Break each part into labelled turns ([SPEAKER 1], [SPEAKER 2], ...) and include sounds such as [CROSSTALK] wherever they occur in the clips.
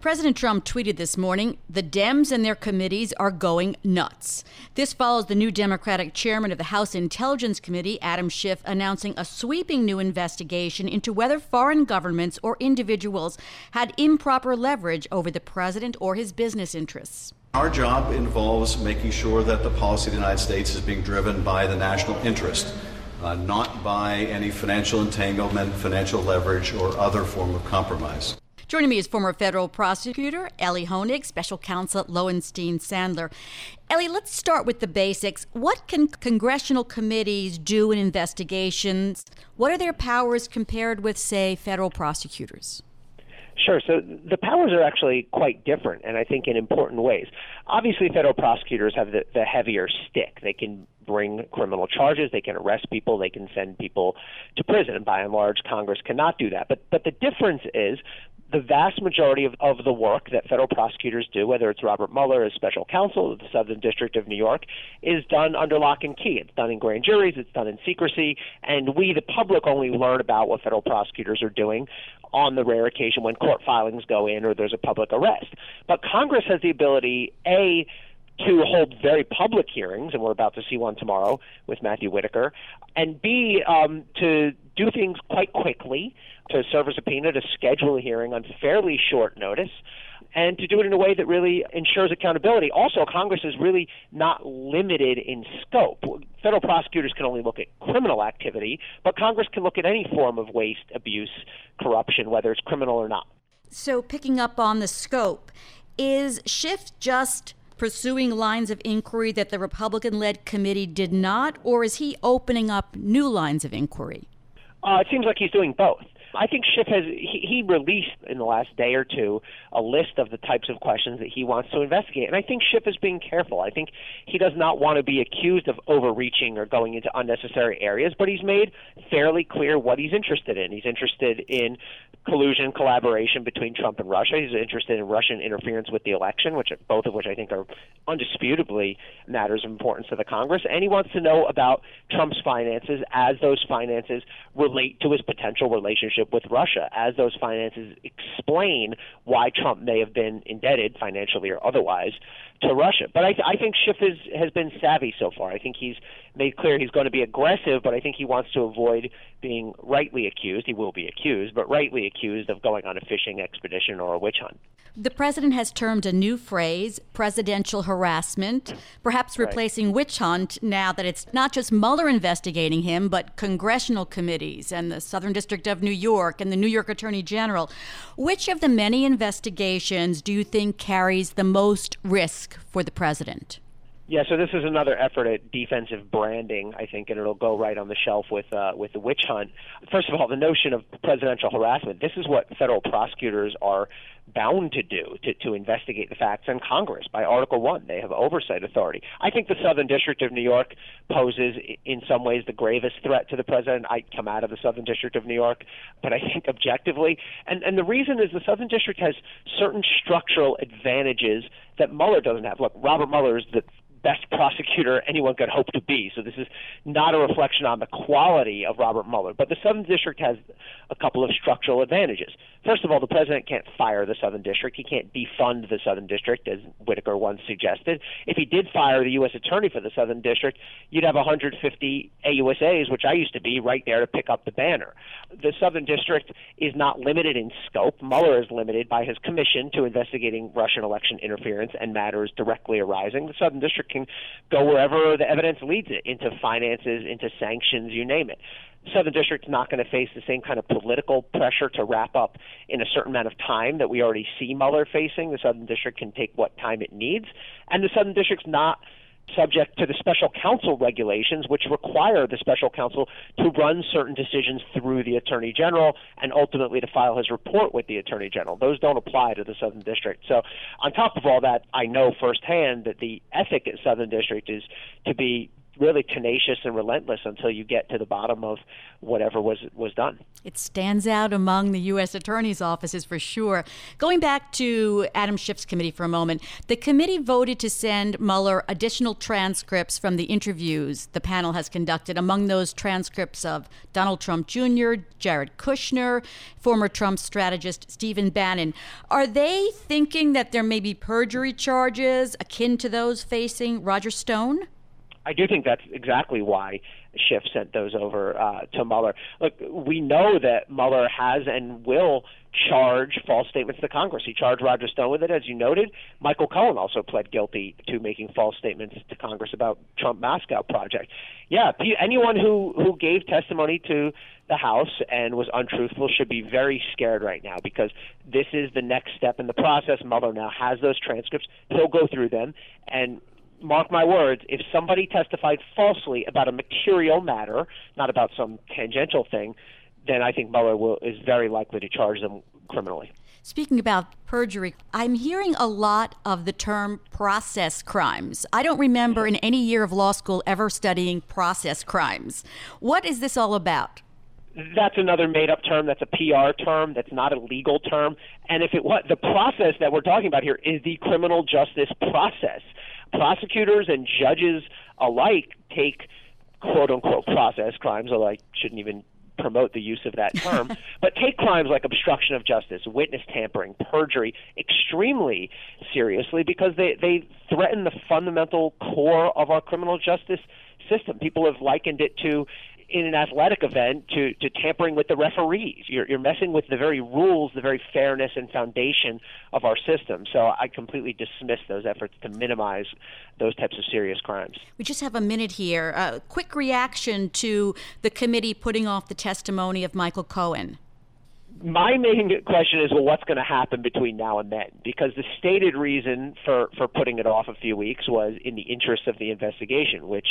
[SPEAKER 1] President Trump tweeted this morning the Dems and their committees are going nuts. This follows the new Democratic chairman of the House Intelligence Committee, Adam Schiff, announcing a sweeping new investigation into whether foreign governments or individuals had improper leverage over the president or his business interests.
[SPEAKER 2] Our job involves making sure that the policy of the United States is being driven by the national interest, uh, not by any financial entanglement, financial leverage, or other form of compromise.
[SPEAKER 1] Joining me is former federal prosecutor Elie Honig, special counsel at Lowenstein Sandler. Elie, let's start with the basics. What can congressional committees do in investigations? What are their powers compared with, say, federal prosecutors?
[SPEAKER 3] Sure. So the powers are actually quite different, and I think in important ways. Obviously, federal prosecutors have the, the heavier stick. They can bring criminal charges, they can arrest people, they can send people to prison. And by and large, Congress cannot do that. But but the difference is the vast majority of, of the work that federal prosecutors do, whether it's Robert Mueller as special counsel of the Southern District of New York, is done under lock and key. It's done in grand juries, it's done in secrecy, and we, the public, only learn about what federal prosecutors are doing on the rare occasion when court filings go in or there's a public arrest. But Congress has the ability, A, to hold very public hearings, and we're about to see one tomorrow with Matthew Whitaker, and B, um, to do things quite quickly, to serve a subpoena, to schedule a hearing on fairly short notice, and to do it in a way that really ensures accountability. Also, Congress is really not limited in scope. Federal prosecutors can only look at criminal activity, but Congress can look at any form of waste, abuse, corruption, whether it's criminal or not.
[SPEAKER 1] So, picking up on the scope, is Schiff just pursuing lines of inquiry that the Republican led committee did not, or is he opening up new lines of inquiry?
[SPEAKER 3] Uh, it seems like he's doing both. I think Schiff has he, he released in the last day or two a list of the types of questions that he wants to investigate, and I think Schiff is being careful. I think he does not want to be accused of overreaching or going into unnecessary areas, but he's made fairly clear what he's interested in. He's interested in collusion, collaboration between Trump and Russia. He's interested in Russian interference with the election, which both of which I think are undisputably matters of importance to the Congress, and he wants to know about Trump's finances as those finances relate to his potential relationship with Russia as those finances explain why Trump may have been indebted financially or otherwise to Russia. But I, I think Schiff is, has been savvy so far. I think he's made clear he's going to be aggressive, but I think he wants to avoid being rightly accused. He will be accused, but rightly accused of going on a fishing expedition or a witch hunt.
[SPEAKER 1] The president has termed a new phrase, presidential harassment, perhaps replacing right. witch hunt now that it's not just Mueller investigating him, but congressional committees and the Southern District of New York and the New York Attorney General. Which of the many investigations do you think carries the most risk for the president?
[SPEAKER 3] Yeah, so this is another effort at defensive branding, I think, and it'll go right on the shelf with uh, with the witch hunt. First of all, the notion of presidential harassment. This is what federal prosecutors are bound to do to, to investigate the facts in Congress by Article One. They have oversight authority. I think the Southern District of New York poses, in some ways, the gravest threat to the president. I come out of the Southern District of New York, but I think objectively, and and the reason is the Southern District has certain structural advantages that Mueller doesn't have. Look, Robert Mueller is the best prosecutor anyone could hope to be. So this is not a reflection on the quality of Robert Mueller. But the Southern District has a couple of structural advantages. First of all, the president can't fire the Southern District. He can't defund the Southern District, as Whitaker once suggested. If he did fire the U.S. Attorney for the Southern District, you'd have 150 AUSAs, which I used to be, right there to pick up the banner. The Southern District is not limited in scope. Mueller is limited by his commission to investigating Russian election interference and matters directly arising. The Southern District can go wherever the evidence leads it into finances, into sanctions, you name it. Southern District's not going to face the same kind of political pressure to wrap up in a certain amount of time that we already see Mueller facing. The Southern District can take what time it needs, and the Southern District's not subject to the special counsel regulations, which require the special counsel to run certain decisions through the attorney general and ultimately to file his report with the attorney general. Those don't apply to the Southern District. So, on top of all that, I know firsthand that the ethic at Southern District is to be really tenacious and relentless until you get to the bottom of whatever was was done.
[SPEAKER 1] It stands out among the U.S. attorney's offices for sure. Going back to Adam Schiff's committee for a moment, the committee voted to send Mueller additional transcripts from the interviews the panel has conducted. Among those transcripts of Donald Trump Jr., Jared Kushner, former Trump strategist Stephen Bannon. Are they thinking that there may be perjury charges akin to those facing Roger Stone?
[SPEAKER 3] I do think that's exactly why Schiff sent those over uh, to Mueller. Look, we know that Mueller has and will charge false statements to Congress. He charged Roger Stone with it, as you noted. Michael Cohen also pled guilty to making false statements to Congress about Trump Moscow project. Yeah, anyone who who gave testimony to the House and was untruthful should be very scared right now because this is the next step in the process. Mueller now has those transcripts. He'll go through them and mark my words, if somebody testified falsely about a material matter, not about some tangential thing, then I think Mueller will, is very likely to charge them criminally.
[SPEAKER 1] Speaking about perjury, I'm hearing a lot of the term process crimes. I don't remember in any year of law school ever studying process crimes. What is this all about?
[SPEAKER 3] That's another made up term. That's a PR term. That's not a legal term. And if it what the process that we're talking about here is the criminal justice process prosecutors and judges alike take quote unquote process crimes, although I shouldn't even promote the use of that term, [LAUGHS] but take crimes like obstruction of justice, witness tampering, perjury extremely seriously because they, they threaten the fundamental core of our criminal justice system. People have likened it to in an athletic event to, to tampering with the referees. You're, you're messing with the very rules, the very fairness and foundation of our system. So I completely dismiss those efforts to minimize those types of serious crimes.
[SPEAKER 1] We just have a minute here. A quick reaction to the committee putting off the testimony of Michael Cohen
[SPEAKER 3] my main question is well what's going to happen between now and then? Because the stated reason for for putting it off a few weeks was in the interest of the investigation which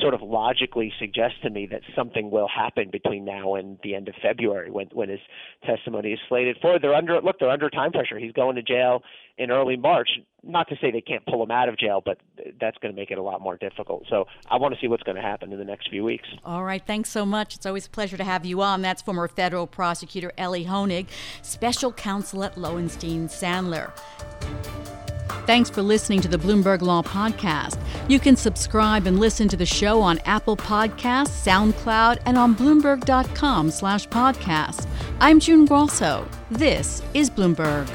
[SPEAKER 3] sort of logically suggests to me that something will happen between now and the end of February when when his testimony is slated for they're under look they're under time pressure. He's going to jail in early March. Not to say they can't pull him out of jail, but that's going to make it a lot more difficult. So I want to see what's going to happen in the next few weeks.
[SPEAKER 1] All right. Thanks so much. It's always a pleasure to have you on. That's former federal prosecutor Elie Honig, special counsel at Lowenstein Sandler. Thanks for listening to the Bloomberg Law Podcast. You can subscribe and listen to the show on Apple Podcasts, SoundCloud, and on Bloomberg.com slash podcast. I'm June Grosso. This is Bloomberg.